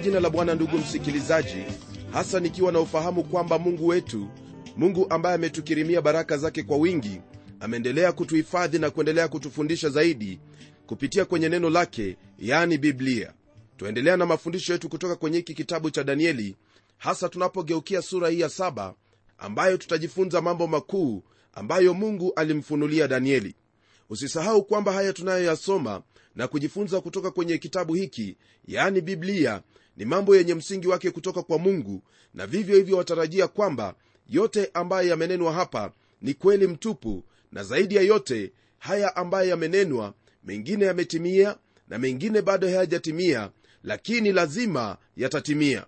jina la bwana ndugu msikilizaji hasa nikiwa na ufahamu kwamba mungu wetu mungu ambaye ametukirimia baraka zake kwa wingi ameendelea kutuhifadhi na kuendelea kutufundisha zaidi kupitia kwenye neno lake yani biblia. Twaendelea na mafundisho yetu kutoka kwenye hiki kitabu cha danieli hasa tunapogeukia sura hii ya saba ambayo tutajifunza mambo makuu ambayo mungu alimfunulia danieli. Usisahau kwamba haya tunayoyasoma na kujifunza kutoka kwenye kitabu hiki yaani biblia ni mambo yenye msingi wake kutoka kwa mungu na vivyo hivyo watarajia kwamba yote ambayo yamenenwa hapa ni kweli mtupu na zaidi ya yote haya ambayo yamenenwa mengine yametimia na mengine bado hayajatimia lakini lazima yatatimia.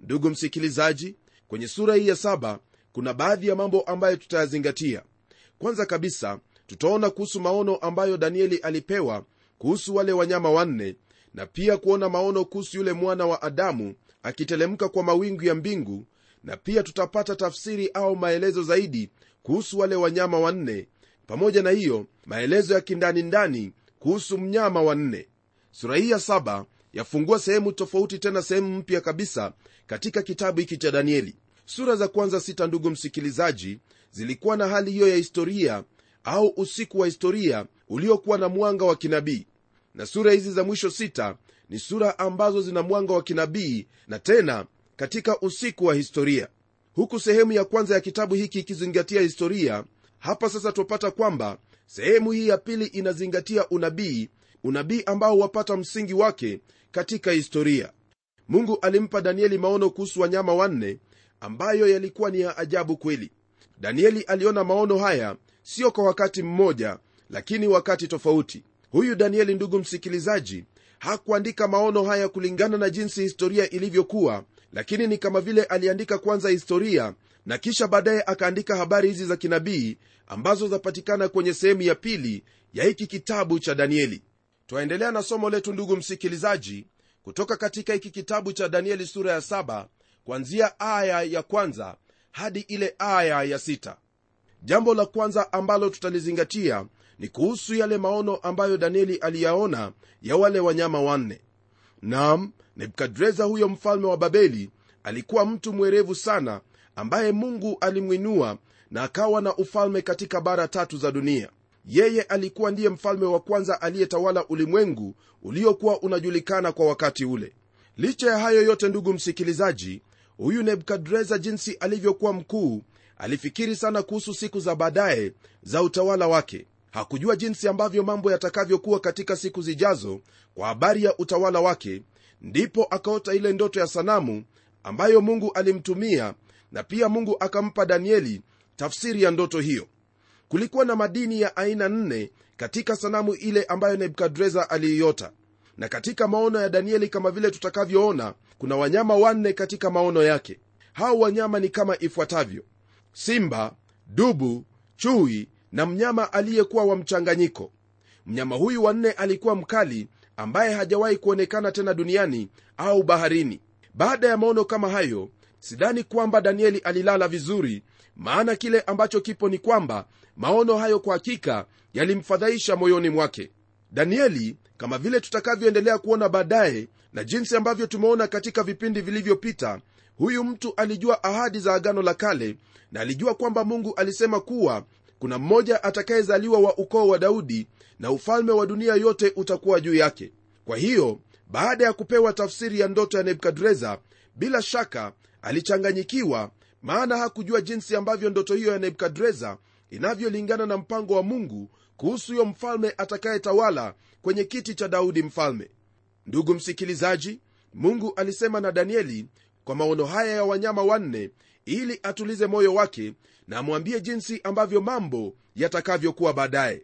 Ndugu msikilizaji kwenye sura hii ya saba kuna baadhi ya mambo ambayo tutayazingatia. Kwanza kabisa tutaona kuhusu maono ambayo danieli alipewa kuhusu wale wanyama wanne na pia kuona maono kuhusu yule mwana wa adamu akitelemka kwa mawingu ya mbingu na pia tutapata tafsiri au maelezo zaidi kuhusu wale wanyama wanne. Pamoja na hiyo maelezo ya kindanindani kuhusu mnyama wanne. Sura hii ya saba yafungua sehemu tofauti tena sehemu mpya kabisa katika kitabu hiki cha danieli. Sura za kwanza sita ndugu msikilizaji zilikuwa na hali hiyo ya historia au usiku wa historia uliokuwa na mwanga wa kinabii na sura hizi za mwisho sita ni sura ambazo zina mwanga wa kinabii na tena katika usiku wa historia. Huku sehemu ya kwanza ya kitabu hiki ikizingatia historia hapa sasa twapata kwamba sehemu hii ya pili inazingatia unabii unabii ambao wapata msingi wake katika historia. Mungu alimpa danieli maono kuhusu wanyama wanne ambayo yalikuwa ni ya ajabu kweli. Danieli aliona maono haya sio kwa wakati mmoja lakini wakati tofauti huyu danieli ndugu msikilizaji hakuandika maono haya kulingana na jinsi historia ilivyokuwa lakini ni kama vile aliandika kwanza historia na kisha baadaye akaandika habari hizi za kinabii ambazo zapatikana kwenye sehemu ya pili ya hiki kitabu cha danieli. Twaendelea na somo letu ndugu msikilizaji kutoka katika hiki kitabu cha danieli sura ya saba kwanzia aya ya kwanza hadi ile aya ya sita. Jambo la kwanza ambalo tutalizingatia ni kuhusu yale maono ambayo danieli aliyaona ya wale wanyama wanne. Nam nebukadreza huyo mfalme wa babeli alikuwa mtu mwerevu sana ambaye mungu alimwinua na akawa na ufalme katika bara tatu za dunia. Yeye alikuwa ndiye mfalme wa kwanza aliyetawala ulimwengu uliokuwa unajulikana kwa wakati ule. Licha ya hayo yote ndugu msikilizaji huyu nebukadreza jinsi alivyokuwa mkuu alifikiri sana kuhusu siku za baadaye za utawala wake hakujua jinsi ambavyo mambo yatakavyokuwa katika siku zijazo kwa habari ya utawala wake ndipo akaota ile ndoto ya sanamu ambayo mungu alimtumia na pia mungu akampa danieli tafsiri ya ndoto hiyo. Kulikuwa na madini ya aina nne katika sanamu ile ambayo nebukadreza aliiota. Na katika maono ya danieli kama vile tutakavyoona kuna wanyama wanne katika maono yake. Hao wanyama ni kama ifuatavyo simba dubu chui na mnyama aliyekuwa wa mchanganyiko. Mnyama huyu wanne alikuwa mkali ambaye hajawahi kuonekana tena duniani au baharini. Baada ya maono kama hayo sidhani kwamba danieli alilala vizuri maana kile ambacho kipo ni kwamba maono hayo kwa hakika yalimfadhaisha moyoni mwake. Danieli kama vile tutakavyoendelea kuona baadaye na jinsi ambavyo tumeona katika vipindi vilivyopita huyu mtu alijua ahadi za agano la kale na alijua kwamba mungu alisema kuwa kuna mmoja atakayezaliwa wa ukoo wa daudi na ufalme wa dunia yote utakuwa juu yake. Kwa hiyo baada ya kupewa tafsiri ya ndoto ya nebukadreza bila shaka alichanganyikiwa maana hakujua jinsi ambavyo ndoto hiyo ya nebukadreza inavyolingana na mpango wa mungu kuhusu huyo mfalme atakayetawala kwenye kiti cha daudi mfalme. Ndugu msikilizaji mungu alisema na danieli kwa maono haya ya wanyama wanne ili atulize moyo wake na amwambie jinsi ambavyo mambo yatakavyokuwa baadaye.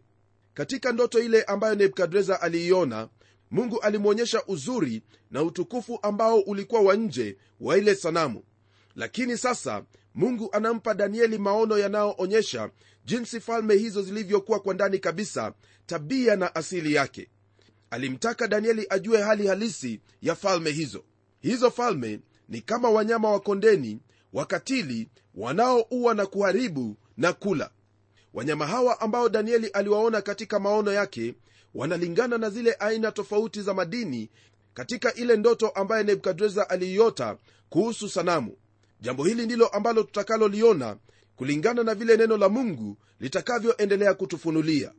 Katika ndoto ile ambayo nebukadreza aliiona mungu alimwonyesha uzuri na utukufu ambao ulikuwa wa nje wa ile sanamu. Lakini sasa mungu anampa danieli maono yanayoonyesha jinsi falme hizo zilivyokuwa kwa ndani kabisa tabia na asili yake. Alimtaka danieli ajue hali halisi ya falme hizo. Hizo falme ni kama wanyama wa kondeni wakatili wanaoua na kuharibu na kula. Wanyama hawa ambao danieli aliwaona katika maono yake wanalingana na zile aina tofauti za madini katika ile ndoto ambaye nebukadreza aliiota kuhusu sanamu. Jambo hili ndilo ambalo tutakaloliona kulingana na vile neno la mungu litakavyoendelea kutufunulia.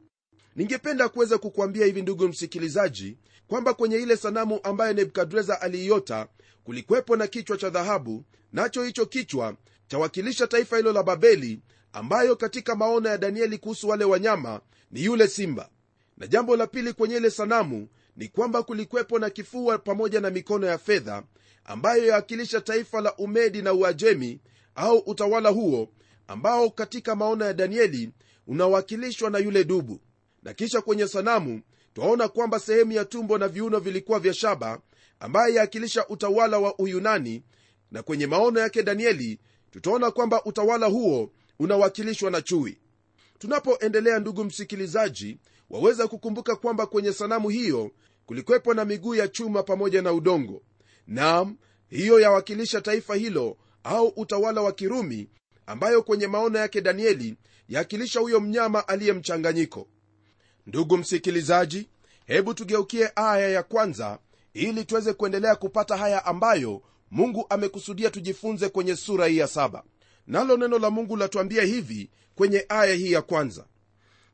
Ningependa kuweza kukuambia hivi ndugu msikilizaji kwamba kwenye ile sanamu ambaye nebukadreza aliiota kulikwepo na kichwa cha dhahabu nacho hicho kichwa chawakilisha taifa hilo la babeli ambayo katika maono ya danieli kuhusu wale wanyama ni yule simba. Na jambo la pili kwenye ile sanamu ni kwamba kulikwepo na kifua pamoja na mikono ya fedha ambayo yawakilisha taifa la umedi na uajemi au utawala huo ambao katika maono ya danieli unawakilishwa na yule dubu. Na kisha kwenye sanamu twaona kwamba sehemu ya tumbo na viuno vilikuwa vya shaba ambaye yaakilisha utawala wa uyunani na kwenye maono yake danieli tutaona kwamba utawala huo unawakilishwa na chui. Tunapoendelea ndugu msikilizaji waweza kukumbuka kwamba kwenye sanamu hiyo kulikwepo na miguu ya chuma pamoja na udongo. Nam hiyo yawakilisha taifa hilo au utawala wa kirumi ambayo kwenye maono yake danieli yaakilisha huyo mnyama aliye mchanganyiko. Ndugu msikilizaji hebu tugeukie aya ya kwanza ili tuweze kuendelea kupata haya ambayo mungu amekusudia tujifunze kwenye sura hii ya saba. Nalo neno la mungu latuambia hivi kwenye aya hii ya kwanza.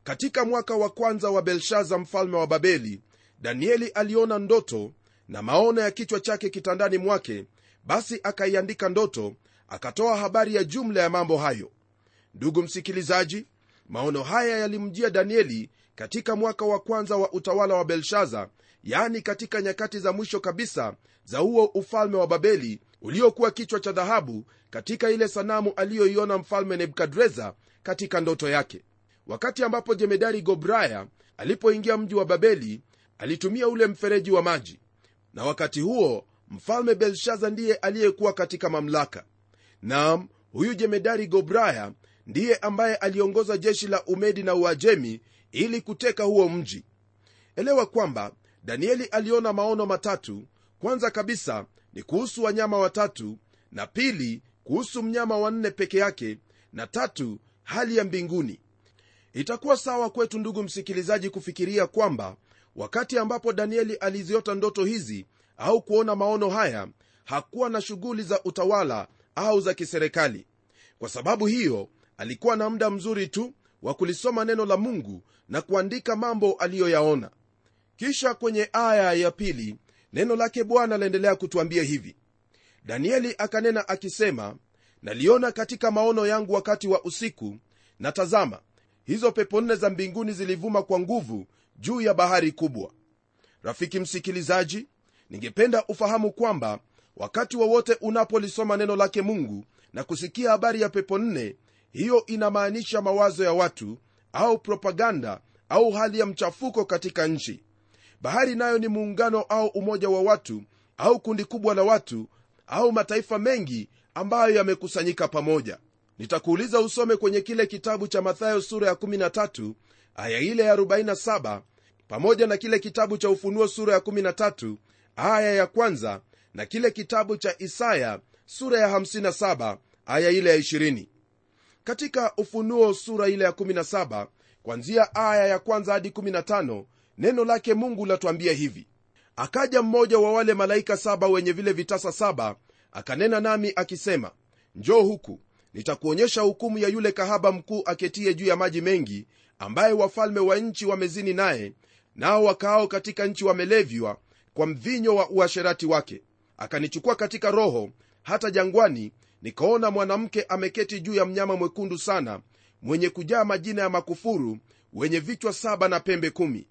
Katika mwaka wa kwanza wa belshaza mfalme wa babeli danieli aliona ndoto na maono ya kichwa chake kitandani mwake basi akaiandika ndoto akatoa habari ya jumla ya mambo hayo. Ndugu msikilizaji maono haya yalimjia danieli katika mwaka wa kwanza wa utawala wa belshaza yaani katika nyakati za mwisho kabisa za huo ufalme wa babeli uliokuwa kichwa cha dhahabu katika ile sanamu aliyoiona mfalme nebukadreza katika ndoto yake. Wakati ambapo jemedari gobraya alipoingia mji wa babeli alitumia ule mfereji wa maji. Na wakati huo mfalme belshaza ndiye aliyekuwa katika mamlaka. Nam huyu jemedari gobraya ndiye ambaye aliongoza jeshi la umedi na uajemi ili kuteka huo mji. Elewa kwamba danieli aliona maono matatu. Kwanza kabisa ni kuhusu wanyama watatu na pili kuhusu mnyama wanne peke yake na tatu hali ya mbinguni. Itakuwa sawa kwetu ndugu msikilizaji kufikiria kwamba wakati ambapo danieli aliziota ndoto hizi au kuona maono haya hakuwa na shughuli za utawala au za kiserikali. Kwa sababu hiyo alikuwa na muda mzuri tu wa kulisoma neno la mungu na kuandika mambo aliyoyaona kisha kwenye aya ya pili neno lake bwana laendelea kutuambia hivi. Danieli akanena akisema naliona katika maono yangu wakati wa usiku na tazama hizo pepo nne za mbinguni zilivuma kwa nguvu juu ya bahari kubwa. Rafiki msikilizaji ningependa ufahamu kwamba wakati wowote wa unapolisoma neno lake mungu na kusikia habari ya pepo nne hiyo inamaanisha mawazo ya watu au propaganda au hali ya mchafuko katika nchi bahari nayo ni muungano au umoja wa watu au kundi kubwa la watu au mataifa mengi ambayo yamekusanyika pamoja. Nitakuuliza usome kwenye kile kitabu cha mathayo sura ya 13 aya ile ya 47 pamoja na kile kitabu cha ufunuo sura ya 13 aya ya kwanza na kile kitabu cha isaya sura ya 57 aya ile ya 20 katika ufunuo sura ile ya 17 kwanzia aya ya kwanza hadi 15 neno lake mungu latuambia hivi. Akaja mmoja wa wale malaika saba wenye vile vitasa saba akanena nami akisema njoo huku nitakuonyesha hukumu ya yule kahaba mkuu aketie juu ya maji mengi ambaye wafalme wa nchi wamezini naye nao wakaao katika nchi wamelevywa kwa mvinyo wa uasherati wake. Akanichukua katika roho hata jangwani nikaona mwanamke ameketi juu ya mnyama mwekundu sana mwenye kujaa majina ya makufuru wenye vichwa saba na pembe kumi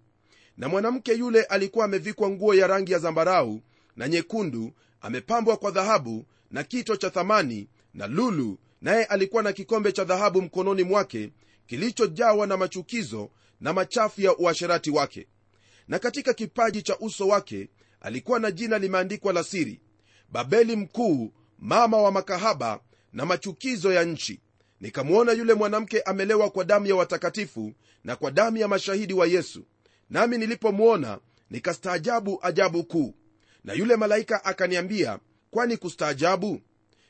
na mwanamke yule alikuwa amevikwa nguo ya rangi ya zambarau na nyekundu amepambwa kwa dhahabu na kito cha thamani na lulu naye alikuwa na kikombe cha dhahabu mkononi mwake kilichojawa na machukizo na machafu ya uasherati wake. Na katika kipaji cha uso wake alikuwa na jina limeandikwa la siri babeli mkuu mama wa makahaba na machukizo ya nchi. Nikamwona yule mwanamke amelewa kwa damu ya watakatifu na kwa damu ya mashahidi wa yesu nami nilipomwona nikastaajabu ajabu kuu. Na yule malaika akaniambia kwani kustaajabu?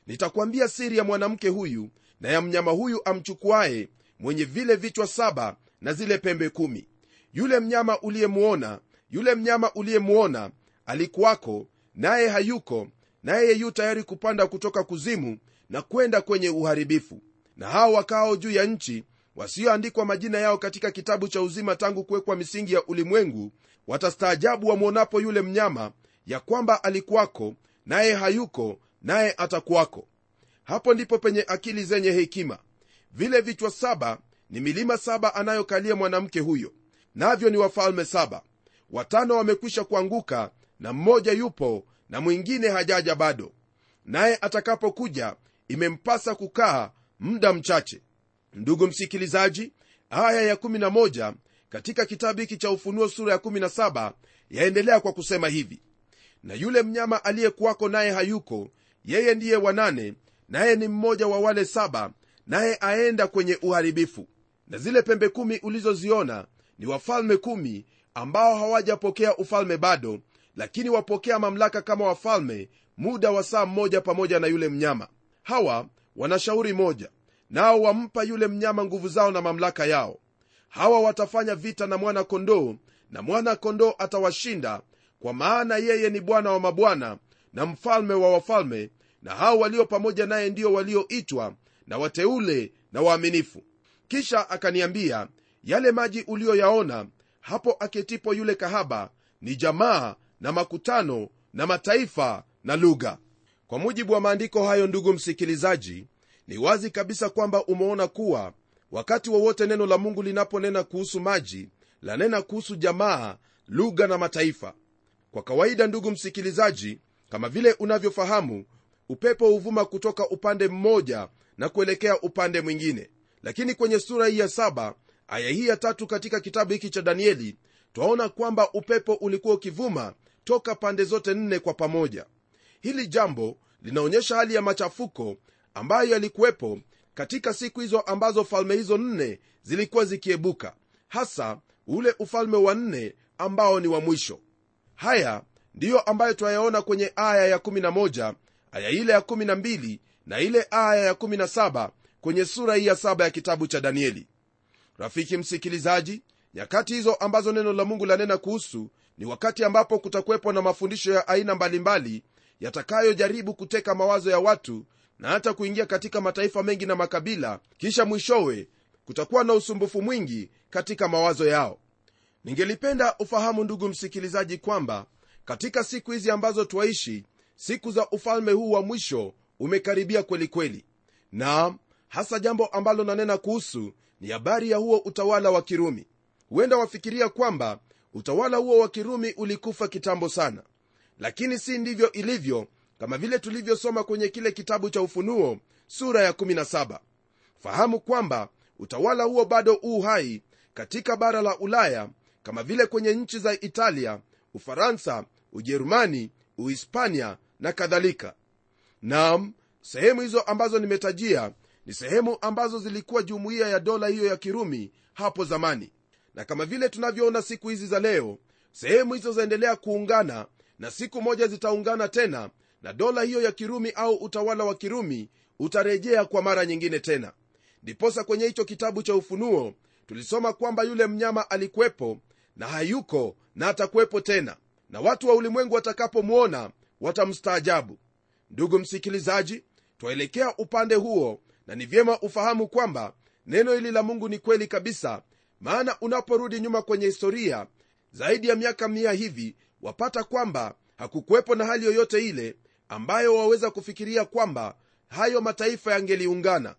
Nitakwambia siri ya mwanamke huyu na ya mnyama huyu amchukuaye mwenye vile vichwa saba na zile pembe kumi. Yule mnyama uliyemwona yule mnyama uliyemwona alikuwako naye hayuko naye yu tayari kupanda kutoka kuzimu na kwenda kwenye uharibifu. Na hao wakao juu ya nchi wasioandikwa majina yao katika kitabu cha uzima tangu kuwekwa misingi ya ulimwengu watastaajabu wamwonapo yule mnyama ya kwamba alikuwako naye hayuko naye atakuwako. Hapo ndipo penye akili zenye hekima. Vile vichwa saba ni milima saba anayokalia mwanamke huyo navyo ni wafalme saba. Watano wamekwisha kuanguka na mmoja yupo na mwingine hajaja bado. Naye atakapokuja imempasa kukaa muda mchache ndugu msikilizaji aya ya11 katika kitabu hiki cha ufunuo sura ya17 yaendelea kwa kusema hivi. Na yule mnyama aliyekuwako naye hayuko yeye ndiye wanane naye ni mmoja wa wale saba naye aenda kwenye uharibifu. Na zile pembe kumi ulizoziona ni wafalme kumi ambao hawajapokea ufalme bado lakini wapokea mamlaka kama wafalme muda wa saa mmoja pamoja na yule mnyama. Hawa wanashauri moja nao wampa yule mnyama nguvu zao na mamlaka yao. Hawa watafanya vita na mwana kondoo na mwana kondoo atawashinda kwa maana yeye ni bwana wa mabwana na mfalme wa wafalme na hao walio pamoja naye ndio walioitwa na wateule na waaminifu. Kisha akaniambia yale maji uliyoyaona hapo aketipo yule kahaba ni jamaa na makutano na mataifa na lugha. Kwa mujibu wa maandiko hayo ndugu msikilizaji ni wazi kabisa kwamba umeona kuwa wakati wowote neno la mungu linaponena kuhusu maji lanena kuhusu jamaa lugha na mataifa. Kwa kawaida ndugu msikilizaji kama vile unavyofahamu upepo huvuma kutoka upande mmoja na kuelekea upande mwingine. Lakini kwenye sura hii ya saba aya hii ya tatu katika kitabu hiki cha danieli twaona kwamba upepo ulikuwa ukivuma toka pande zote nne kwa pamoja. Hili jambo linaonyesha hali ya machafuko ambayo yalikuwepo katika siku hizo ambazo falme hizo nne zilikuwa zikiebuka hasa ule ufalme wa nne ambao ni wa mwisho. Haya ndiyo ambayo twayaona kwenye aya ya11 aya ile ya12 na ile aya ya17 kwenye sura hii ya saba ya kitabu cha danieli. Rafiki msikilizaji nyakati hizo ambazo neno la mungu lanena kuhusu ni wakati ambapo kutakuwepo na mafundisho ya aina mbalimbali yatakayojaribu kuteka mawazo ya watu na hata kuingia katika mataifa mengi na makabila kisha mwishowe kutakuwa na usumbufu mwingi katika mawazo yao. Ningelipenda ufahamu ndugu msikilizaji kwamba katika siku hizi ambazo twaishi siku za ufalme huu wa mwisho umekaribia kwelikweli naam hasa jambo ambalo nanena kuhusu ni habari ya huo utawala wa kirumi. Huenda wafikiria kwamba utawala huo wa kirumi ulikufa kitambo sana. Lakini si ndivyo ilivyo kama vile tulivyosoma kwenye kile kitabu cha ufunuo sura ya 17 fahamu kwamba utawala huo bado u hai katika bara la ulaya kama vile kwenye nchi za italia ufaransa ujerumani uhispania na kadhalika. Nam sehemu hizo ambazo nimetajia ni sehemu ambazo zilikuwa jumuiya ya dola hiyo ya kirumi hapo zamani. Na kama vile tunavyoona siku hizi za leo sehemu hizo zaendelea kuungana na siku moja zitaungana tena na dola hiyo ya kirumi au utawala wa kirumi utarejea kwa mara nyingine tena. Ndiposa kwenye hicho kitabu cha ufunuo tulisoma kwamba yule mnyama alikuwepo na hayuko na atakuwepo tena na watu wa ulimwengu watakapomwona watamstaajabu. Ndugu msikilizaji twaelekea upande huo na ni vyema ufahamu kwamba neno hili la mungu ni kweli kabisa maana unaporudi nyuma kwenye historia zaidi ya miaka mia hivi wapata kwamba hakukuwepo na hali yoyote ile ambayo waweza kufikiria kwamba hayo mataifa yangeliungana.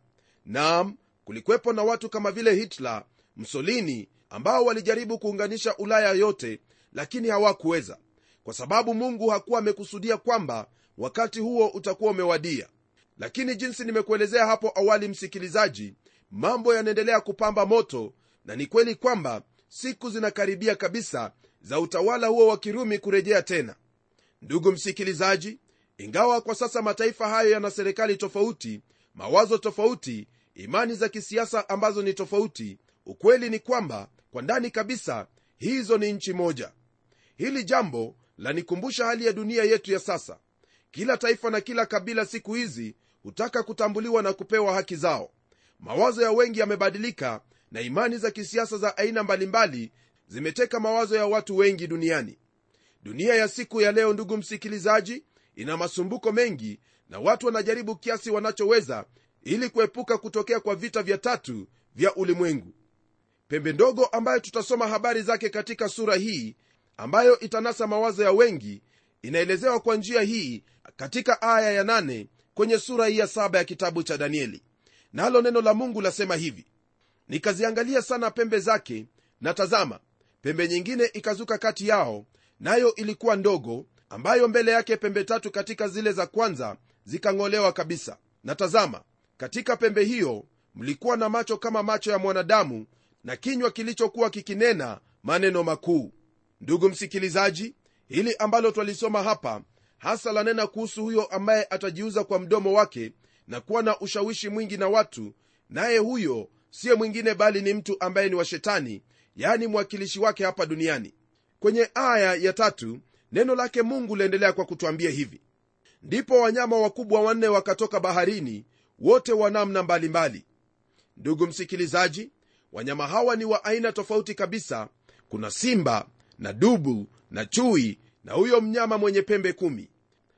Nam kulikuwepo na watu kama vile hitler msolini ambao walijaribu kuunganisha ulaya yote lakini hawakuweza kwa sababu mungu hakuwa amekusudia kwamba wakati huo utakuwa umewadia. Lakini jinsi nimekuelezea hapo awali msikilizaji mambo yanaendelea kupamba moto na ni kweli kwamba siku zinakaribia kabisa za utawala huo wa kirumi kurejea tena. Ndugu msikilizaji ingawa kwa sasa mataifa hayo yana serikali tofauti mawazo tofauti imani za kisiasa ambazo ni tofauti ukweli ni kwamba kwa ndani kabisa hizo ni nchi moja. Hili jambo lanikumbusha hali ya dunia yetu ya sasa. Kila taifa na kila kabila siku hizi hutaka kutambuliwa na kupewa haki zao. Mawazo ya wengi yamebadilika na imani za kisiasa za aina mbalimbali zimeteka mawazo ya watu wengi duniani. Dunia ya siku ya leo ndugu msikilizaji ina masumbuko mengi na watu wanajaribu kiasi wanachoweza ili kuepuka kutokea kwa vita vya tatu vya ulimwengu. Pembe ndogo ambayo tutasoma habari zake katika sura hii ambayo itanasa mawazo ya wengi inaelezewa kwa njia hii katika aya ya nane kwenye sura hii ya saba ya kitabu cha danieli. Nalo neno la mungu lasema hivi nikaziangalia sana pembe zake na tazama pembe nyingine ikazuka kati yao nayo ilikuwa ndogo ambayo mbele yake pembe tatu katika zile za kwanza zikang'olewa kabisa. Na tazama katika pembe hiyo mlikuwa na macho kama macho ya mwanadamu na kinywa kilichokuwa kikinena maneno makuu. Ndugu msikilizaji hili ambalo twalisoma hapa hasa lanena kuhusu huyo ambaye atajiuza kwa mdomo wake na kuwa na ushawishi mwingi na watu naye huyo siye mwingine bali ni mtu ambaye ni wa shetani yaani mwakilishi wake hapa duniani. Kwenye aya ya tatu neno lake mungu liendelea kwa kutwambia hivi. Ndipo wanyama wakubwa wanne wakatoka baharini wote wa namna mbalimbali. Ndugu msikilizaji wanyama hawa ni wa aina tofauti kabisa. Kuna simba na dubu na chui na huyo mnyama mwenye pembe kumi.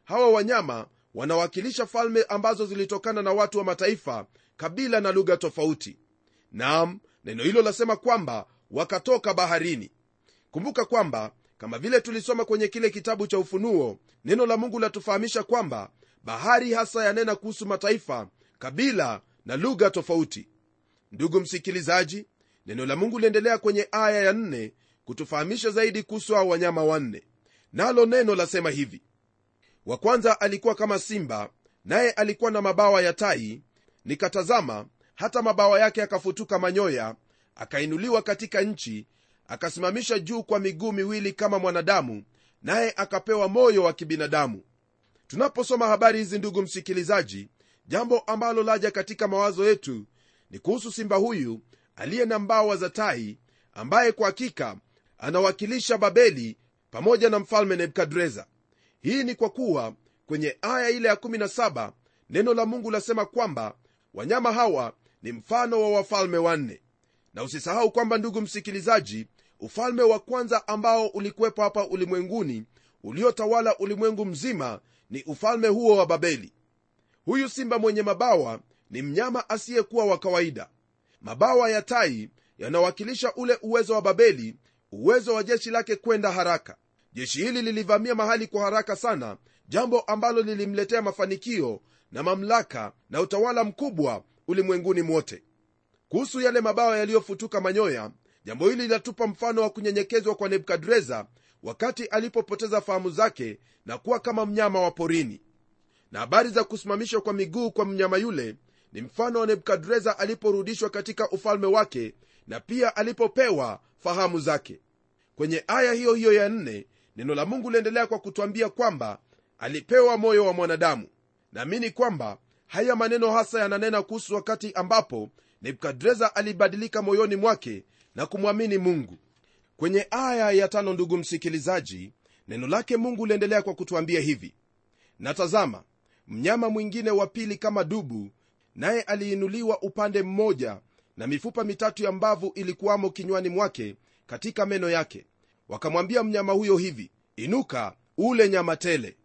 Hawa wanyama wanawakilisha falme ambazo zilitokana na watu wa mataifa kabila na lugha tofauti. Nam neno hilo lasema kwamba wakatoka baharini. Kumbuka kwamba kama vile tulisoma kwenye kile kitabu cha ufunuo neno la mungu latufahamisha kwamba bahari hasa yanena kuhusu mataifa kabila na lugha tofauti. Ndugu msikilizaji neno la mungu liendelea kwenye aya ya nne kutufahamisha zaidi kuhusu hao wanyama wanne. Nalo neno lasema hivi. Wa kwanza alikuwa kama simba naye alikuwa na mabawa ya tai. Nikatazama hata mabawa yake akafutuka manyoya akainuliwa katika nchi akasimamisha juu kwa miguu miwili kama mwanadamu naye akapewa moyo wa kibinadamu. Tunaposoma habari hizi ndugu msikilizaji jambo ambalo laja katika mawazo yetu ni kuhusu simba huyu aliye na mbawa za tai ambaye kwa hakika anawakilisha babeli pamoja na mfalme nebukadreza. Hii ni kwa kuwa kwenye aya ile ya 17 neno la mungu lasema kwamba wanyama hawa ni mfano wa wafalme wanne. Na usisahau kwamba ndugu msikilizaji ufalme wa kwanza ambao ulikuwepo hapa ulimwenguni uliotawala ulimwengu mzima ni ufalme huo wa babeli. Huyu simba mwenye mabawa ni mnyama asiyekuwa wa kawaida. Mabawa ya tai yanawakilisha ule uwezo wa babeli uwezo wa jeshi lake kwenda haraka. Jeshi hili lilivamia mahali kwa haraka sana jambo ambalo lilimletea mafanikio na mamlaka na utawala mkubwa ulimwenguni mwote. Kuhusu yale mabawa yaliyofutuka manyoya jambo hili linatupa mfano wa kunyenyekezwa kwa nebukadreza wakati alipopoteza fahamu zake na kuwa kama mnyama wa porini. Na habari za kusimamishwa kwa miguu kwa mnyama yule ni mfano wa nebukadreza aliporudishwa katika ufalme wake na pia alipopewa fahamu zake. Kwenye aya hiyo hiyo ya nne neno la mungu liendelea kwa kutwambia kwamba alipewa moyo wa mwanadamu. Naamini kwamba haya maneno hasa yananena kuhusu wakati ambapo nebukadreza alibadilika moyoni mwake na kumwamini mungu. Kwenye aya ya tano ndugu msikilizaji neno lake mungu liendelea kwa kutwambia hivi. Na tazama mnyama mwingine wa pili kama dubu naye aliinuliwa upande mmoja na mifupa mitatu ya mbavu ilikuwamo kinywani mwake katika meno yake. Wakamwambia mnyama huyo hivi inuka ule nyama tele.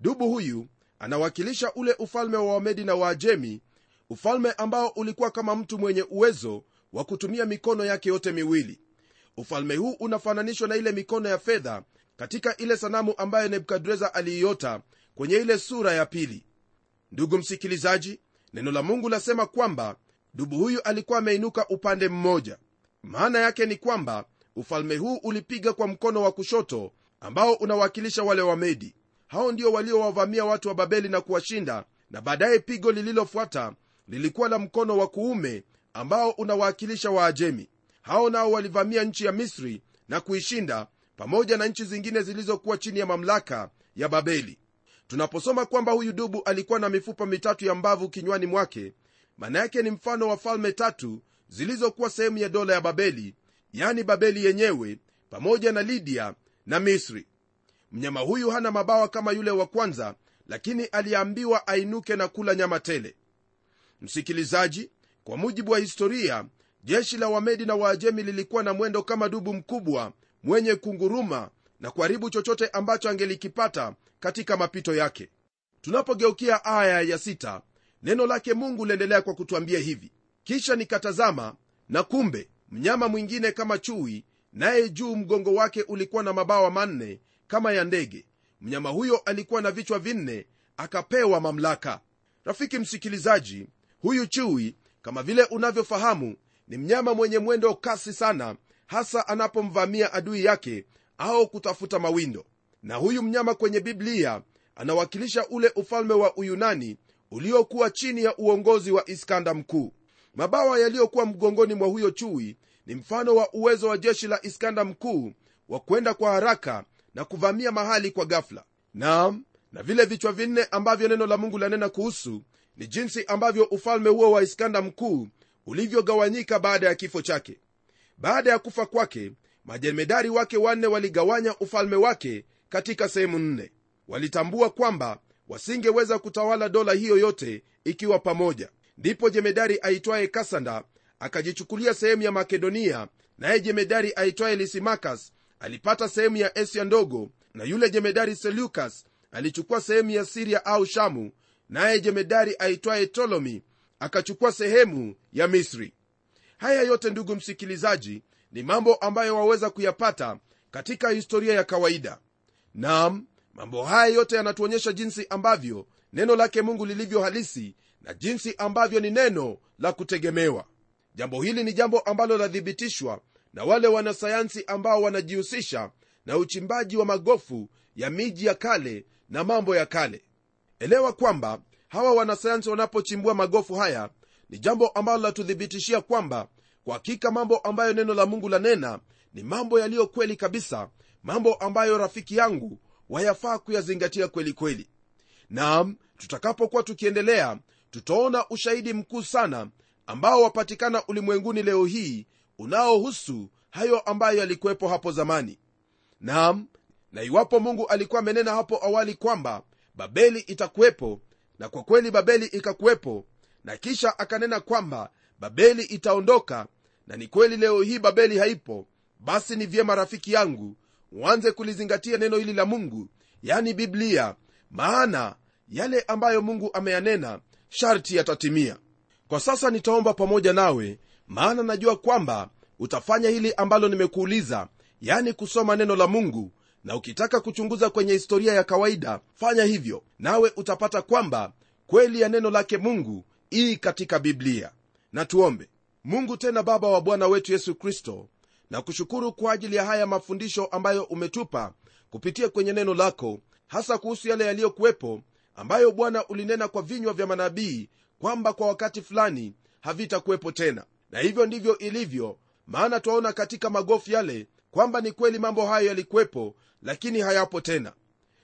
Dubu huyu anawakilisha ule ufalme wa wamedi na waajemi ufalme ambao ulikuwa kama mtu mwenye uwezo wa kutumia mikono yake yote miwili. Ufalme huu unafananishwa na ile mikono ya fedha katika ile sanamu ambayo nebukadreza aliiota kwenye ile sura ya pili. Ndugu msikilizaji neno la mungu lasema kwamba dubu huyu alikuwa ameinuka upande mmoja. Maana yake ni kwamba ufalme huu ulipiga kwa mkono wa kushoto ambao unawakilisha wale wamedi. Hao ndio waliowavamia watu wa babeli na kuwashinda na baadaye pigo lililofuata lilikuwa la mkono wa kuume ambao unawakilisha waajemi. Hao nao walivamia nchi ya misri na kuishinda pamoja na nchi zingine zilizokuwa chini ya mamlaka ya babeli. Tunaposoma kwamba huyu dubu alikuwa na mifupa mitatu ya mbavu kinywani mwake maana yake ni mfano wa falme tatu zilizokuwa sehemu ya dola ya babeli yani babeli yenyewe pamoja na lidia na misri. Mnyama huyu hana mabawa kama yule wa kwanza lakini aliambiwa ainuke na kula nyama tele. Msikilizaji kwa mujibu wa historia jeshi la wamedi na waajemi lilikuwa na mwendo kama dubu mkubwa mwenye kunguruma na kuharibu chochote ambacho angelikipata katika mapito yake. Tunapogeukia aya ya sita, neno lake mungu liendelea kwa kutwambia hivi. Kisha nikatazama na kumbe mnyama mwingine kama chui naye juu mgongo wake ulikuwa na mabawa manne kama ya ndege. Mnyama huyo alikuwa na vichwa vinne akapewa mamlaka. Rafiki msikilizaji huyu chui kama vile unavyofahamu ni mnyama mwenye mwendo kasi sana hasa anapomvamia adui yake au kutafuta mawindo. Na huyu mnyama kwenye biblia anawakilisha ule ufalme wa uyunani uliokuwa chini ya uongozi wa iskanda mkuu. Mabawa yaliyokuwa mgongoni mwa huyo chui ni mfano wa uwezo wa jeshi la iskanda mkuu wa kwenda kwa haraka na kuvamia mahali kwa gafla naam na vile vichwa vinne ambavyo neno la mungu lanena kuhusu ni jinsi ambavyo ufalme huo wa iskanda mkuu ulivyogawanyika baada ya kifo chake. Baada ya kufa kwake majemedari wake wanne waligawanya ufalme wake katika sehemu nne. Walitambua kwamba wasingeweza kutawala dola hiyo yote ikiwa pamoja. Ndipo jemedari aitwaye kasanda akajichukulia sehemu ya makedonia naye jemedari aitwaye lisimakas alipata sehemu ya asia ndogo na yule jemedari selukas alichukua sehemu ya siria au shamu naye jemedari aitwaye tolomi akachukua sehemu ya misri. Haya yote ndugu msikilizaji ni mambo ambayo waweza kuyapata katika historia ya kawaida. Nam mambo haya yote yanatuonyesha jinsi ambavyo neno lake mungu lilivyo halisi na jinsi ambavyo ni neno la kutegemewa. Jambo hili ni jambo ambalo lathibitishwa na wale wanasayansi ambao wanajihusisha na uchimbaji wa magofu ya miji ya kale na mambo ya kale elewa kwamba hawa wanasayansi wanapochimbua magofu haya ni jambo ambalo latuthibitishia kwamba kwa hakika mambo ambayo neno la mungu lanena ni mambo yaliyo kweli kabisa mambo ambayo rafiki yangu wayafaa kuyazingatia kweli kweli. Naam tutakapokuwa tukiendelea tutaona ushahidi mkuu sana ambao wapatikana ulimwenguni leo hii unaohusu hayo ambayo yalikuwepo hapo zamani. Naam na iwapo mungu alikuwa amenena hapo awali kwamba babeli itakuwepo na kwa kweli babeli ikakuwepo na kisha akanena kwamba babeli itaondoka na ni kweli leo hii babeli haipo. Basi ni vyema rafiki yangu uanze kulizingatia neno hili la mungu yani biblia maana yale ambayo mungu ameyanena sharti yatatimia. Kwa sasa nitaomba pamoja nawe maana najua kwamba utafanya hili ambalo nimekuuliza yani kusoma neno la mungu na ukitaka kuchunguza kwenye historia ya kawaida fanya hivyo. Nawe utapata kwamba kweli ya neno lake mungu ii katika biblia. Na tuombe. Mungu tena baba wa bwana wetu yesu kristo na kushukuru kwa ajili ya haya mafundisho ambayo umetupa kupitia kwenye neno lako hasa kuhusu yale yaliyokuwepo ambayo bwana ulinena kwa vinywa vya manabii kwamba kwa wakati fulani havitakuwepo tena. Na hivyo ndivyo ilivyo maana twaona katika magofu yale kwamba ni kweli mambo hayo yalikuwepo lakini hayapo tena.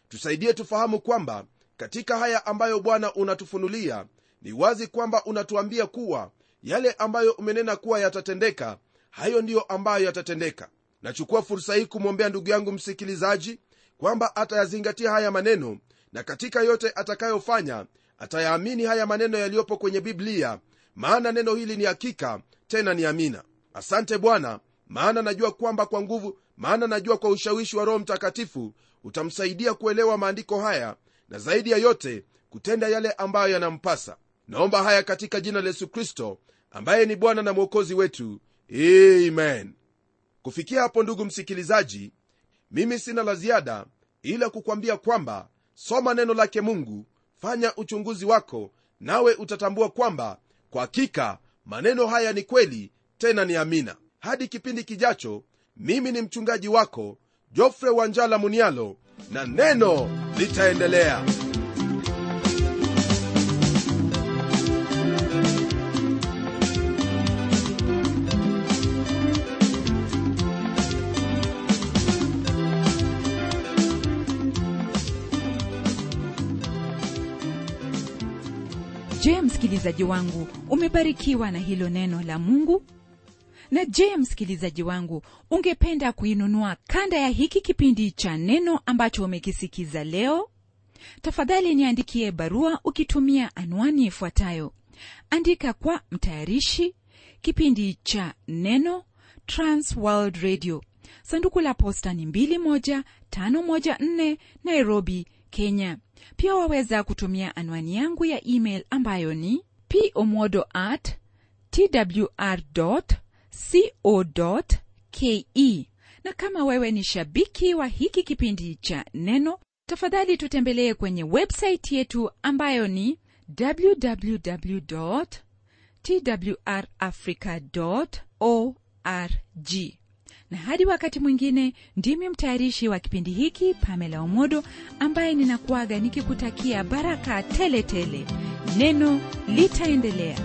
Tusaidie tufahamu kwamba katika haya ambayo bwana unatufunulia ni wazi kwamba unatuambia kuwa yale ambayo umenena kuwa yatatendeka hayo ndiyo ambayo yatatendeka. Nachukua fursa hii kumwombea ndugu yangu msikilizaji kwamba atayazingatia haya maneno na katika yote atakayofanya atayaamini haya maneno yaliyopo kwenye biblia maana neno hili ni hakika tena ni amina. Asante bwana maana najua kwamba kwa nguvu maana najua kwa ushawishi wa roho mtakatifu utamsaidia kuelewa maandiko haya na zaidi ya yote kutenda yale ambayo yanampasa. Naomba haya katika jina la yesu kristo ambaye ni bwana na mwokozi wetu. Amen. Kufikia hapo ndugu msikilizaji mimi sina la ziada ila kukwambia kwamba soma neno lake mungu fanya uchunguzi wako nawe utatambua kwamba kwa hakika maneno haya ni kweli tena ni amina. Hadi kipindi kijacho mimi ni mchungaji wako jofre wanjala munialo na neno litaendelea. Je msikilizaji wangu umebarikiwa na hilo neno la mungu na je msikilizaji wangu ungependa kuinunua kanda ya hiki kipindi cha neno ambacho umekisikiza leo? Tafadhali niandikie barua ukitumia anwani ifuatayo. Andika kwa mtayarishi kipindi cha neno transworld radio. Sanduku la posta ni 21514 nairobi kenya. Pia waweza kutumia anwani yangu ya email ambayo ni pomodo at twr co ke na kama wewe ni shabiki wa hiki kipindi cha neno tafadhali tutembelee kwenye websaiti yetu ambayo ni www twrafrica org. Na hadi wakati mwingine ndimi mtayarishi wa kipindi hiki pamela omodo ambaye ninakuaga nikikutakia baraka tele tele neno litaendelea